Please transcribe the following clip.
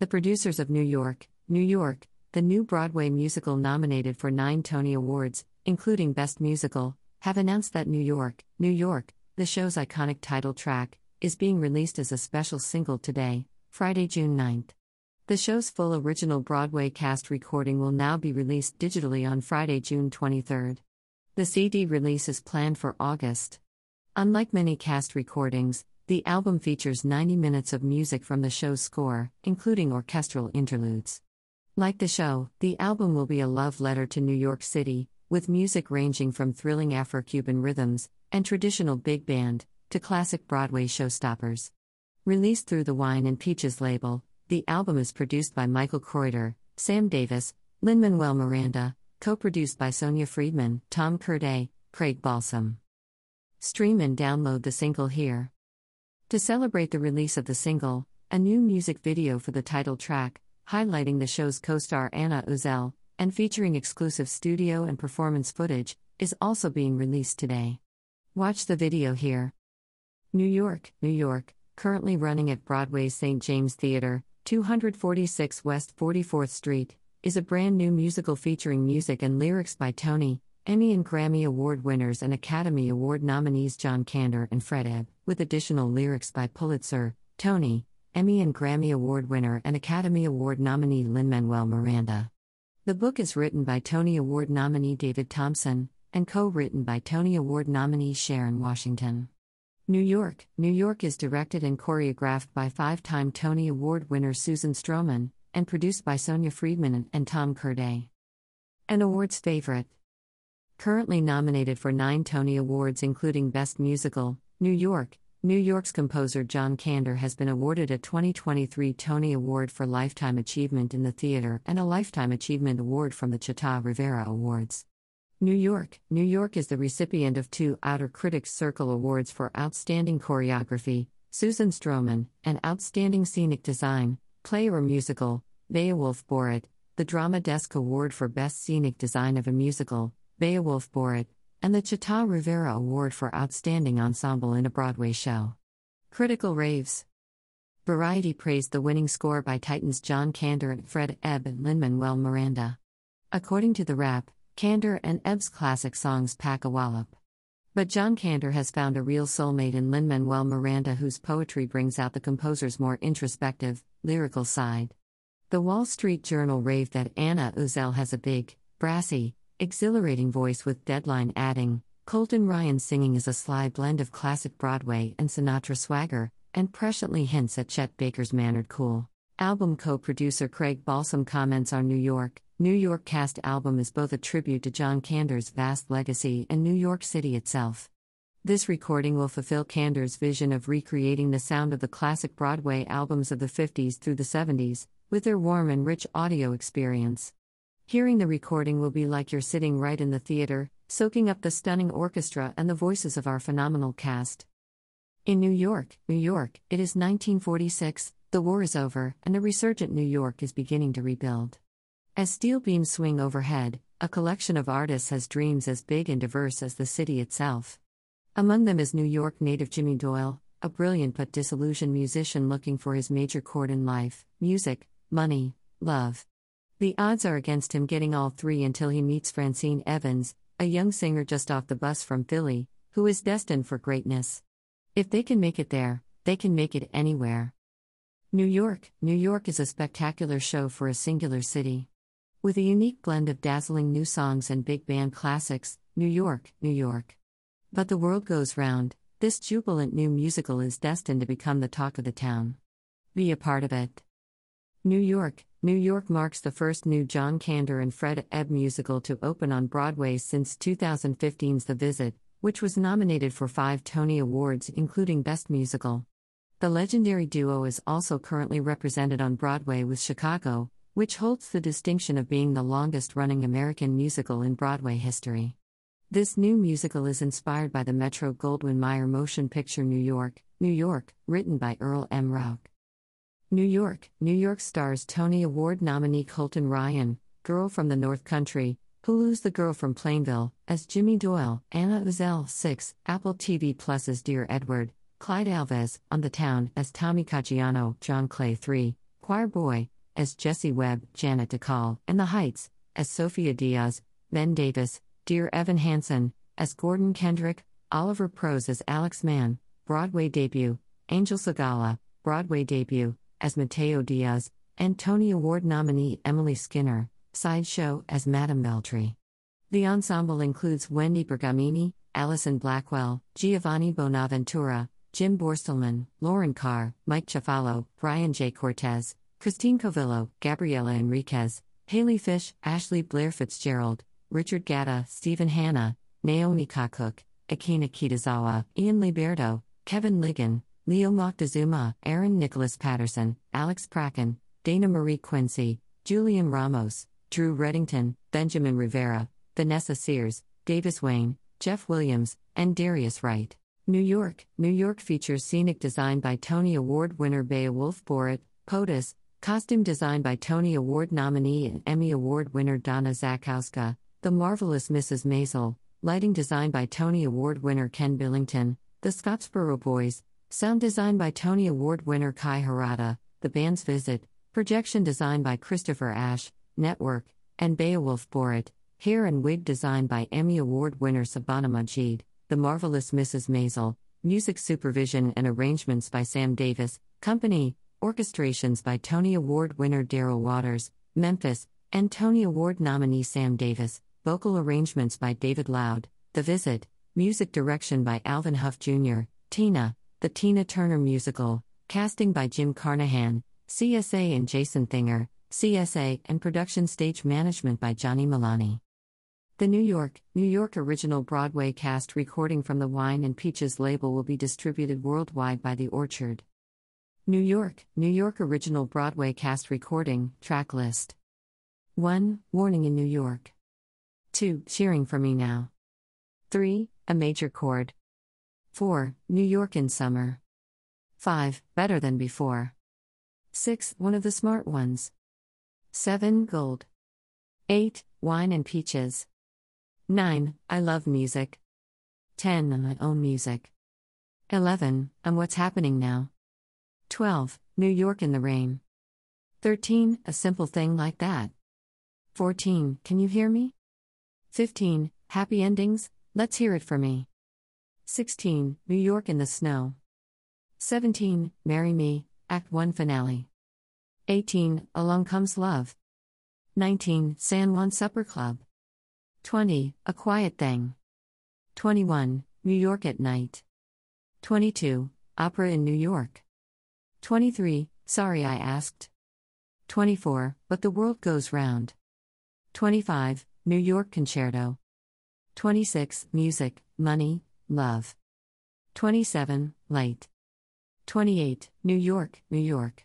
The producers of New York, New York, the new Broadway musical nominated for nine Tony Awards, including Best Musical, have announced that New York, New York, the show's iconic title track, is being released as a special single today, Friday, June 9th. The show's full original Broadway cast recording will now be released digitally on Friday, June 23rd. The CD release is planned for August. Unlike many cast recordings, the album features 90 minutes of music from the show's score, including orchestral interludes. Like the show, the album will be a love letter to New York City, with music ranging from thrilling Afro Cuban rhythms and traditional big band to classic Broadway showstoppers. Released through the Wine and Peaches label, the album is produced by Michael Croiter, Sam Davis, Lin Manuel Miranda, co produced by Sonia Friedman, Tom Kirdahy, Craig Balsam. Stream and download the single here. To celebrate the release of the single, a new music video for the title track, highlighting the show's co star Anna Uzele, and featuring exclusive studio and performance footage, is also being released today. Watch the video here. New York, New York, currently running at Broadway's St. James Theater, 246 West 44th Street, is a brand new musical featuring music and lyrics by Tony, Emmy and Grammy Award winners and Academy Award nominees John Kander and Fred Ebb, with additional lyrics by Pulitzer, Tony, Emmy and Grammy Award winner and Academy Award nominee Lin Manuel Miranda. The book is written by Tony Award nominee David Thompson and co written by Tony Award nominee Sharon Washington. New York, New York is directed and choreographed by five time Tony Award winner Susan Stroman and produced by Sonia Friedman and Tom Kirdahy. An awards favorite. Currently nominated for nine Tony Awards, including Best Musical, New York, New York's composer John Kander has been awarded a 2023 Tony Award for Lifetime Achievement in the Theater and a Lifetime Achievement Award from the Chita Rivera Awards. New York, New York is the recipient of two Outer Critics Circle Awards for Outstanding Choreography, Susan Stroman, and Outstanding Scenic Design, Play or Musical, Beowulf Boritt, the Drama Desk Award for Best Scenic Design of a Musical, Beowulf Boritt, and the Chita Rivera Award for Outstanding Ensemble in a Broadway Show. Critical raves. Variety praised the winning score by Titans John Kander and Fred Ebb and Lin Manuel Miranda. According to the Wrap, Kander and Ebb's classic songs pack a wallop. But John Kander has found a real soulmate in Lin Manuel Miranda, whose poetry brings out the composer's more introspective, lyrical side. The Wall Street Journal raved that Anna Uzele has a big, brassy, exhilarating voice with Deadline adding, Colton Ryan singing is a sly blend of classic Broadway and Sinatra swagger, and presciently hints at Chet Baker's mannered cool. Album co producer Craig Balsam comments on New York, New York cast album is both a tribute to John Kander's vast legacy and New York City itself. This recording will fulfill Kander's vision of recreating the sound of the classic Broadway albums of the 50s through the 70s, with their warm and rich audio experience. Hearing the recording will be like you're sitting right in the theater, soaking up the stunning orchestra and the voices of our phenomenal cast. In New York, New York, it is 1946, the war is over, and a resurgent New York is beginning to rebuild. As steel beams swing overhead, a collection of artists has dreams as big and diverse as the city itself. Among them is New York native Jimmy Doyle, a brilliant but disillusioned musician looking for his major chord in life music, money, love. The odds are against him getting all three until he meets Francine Evans, a young singer just off the bus from Philly, who is destined for greatness. If they can make it there, they can make it anywhere. New York, New York is a spectacular show for a singular city. With a unique blend of dazzling new songs and big band classics, New York, New York. But the world goes round, this jubilant new musical is destined to become the talk of the town. Be a part of it. New York, New York marks the first new John Kander and Fred Ebb musical to open on Broadway since 2015's The Visit, which was nominated for five Tony Awards, including Best Musical. The legendary duo is also currently represented on Broadway with Chicago, which holds the distinction of being the longest running American musical in Broadway history. This new musical is inspired by the Metro Goldwyn Mayer motion picture New York, New York, written by Earl M. Rauch. New York, New York stars Tony Award nominee Colton Ryan, Girl from the North Country, Hulu's The Girl from Plainville, as Jimmy Doyle, Anna Uzele, 6, Apple TV Plus Dear Edward, Clyde Alves, on The Town, as Tommy Caggiano, John Clay, 3, Choir Boy, as Jesse Webb, Janet Dacal, In the Heights, as Sophia Diaz, Ben Davis, Dear Evan Hansen, as Gordon Kendrick, Oliver Prose as Alex Mann, Broadway debut, Angel Sigala, Broadway debut, as Mateo Diaz, and Tony Award nominee Emily Skinner, sideshow as Madame Veltri. The ensemble includes Wendy Bergamini, Allison Blackwell, Giovanni Bonaventura, Jim Borstelman, Lauren Carr, Mike Cefalo, Brian J. Cortez, Christine Covillo, Gabriela Enriquez, Haley Fish, Ashley Blair Fitzgerald, Richard Gatta, Stephen Hanna, Naomi Kakuk, Akina Kitazawa, Ian Liberto, Kevin Ligon, Leo Moctezuma, Aaron Nicholas Patterson, Alex Prakken, Dana Marie Quincy, Julian Ramos, Drew Reddington, Benjamin Rivera, Vanessa Sears, Davis Wayne, Jeff Williams, and Darius Wright. New York, New York features scenic design by Tony Award winner Beowulf Boritt, POTUS, costume design by Tony Award nominee and Emmy Award winner Donna Zakowska, The Marvelous Mrs. Maisel, lighting design by Tony Award winner Ken Billington, The Scottsboro Boys, sound design by Tony Award winner Kai Harada, The Band's Visit, projection design by Christopher Ash, Network, and Beowulf Boritt, hair and wig design by Emmy Award winner Sabana Majid. The Marvelous Mrs. Maisel, music supervision and arrangements by Sam Davis, company, orchestrations by Tony Award winner Daryl Waters, Memphis, and Tony Award nominee Sam Davis, vocal arrangements by David Loud, The Visit, music direction by Alvin Hough Jr., Tina, The Tina Turner Musical, casting by Jim Carnahan, CSA and Jason Thinger, CSA, and production stage management by Johnny Milani. The New York, New York original Broadway cast recording from the Wine and Peaches label will be distributed worldwide by The Orchard. New York, New York original Broadway cast recording, track list. 1. Warning in New York. 2. Cheering for Me Now. 3. A major chord. 4. New York in Summer. 5. Better than before. 6. One of the smart ones. 7. Gold. 8. Wine and Peaches. 9. I love music. 10. I own music. 11. I'm what's happening now. 12. New York in the rain. 13. A simple thing like that. 14. Can you hear me? 15. Happy endings, let's hear it for me. 16. New York in the snow. 17. Marry Me, Act 1 finale. 18. Along Comes Love. 19. San Juan Supper Club. 20. A Quiet Thing. 21. New York at Night. 22. Opera in New York. 23. Sorry I asked. 24. But the World Goes Round. 25. New York Concerto. 26. Music, Money, Love. 27. Light. 28. New York, New York.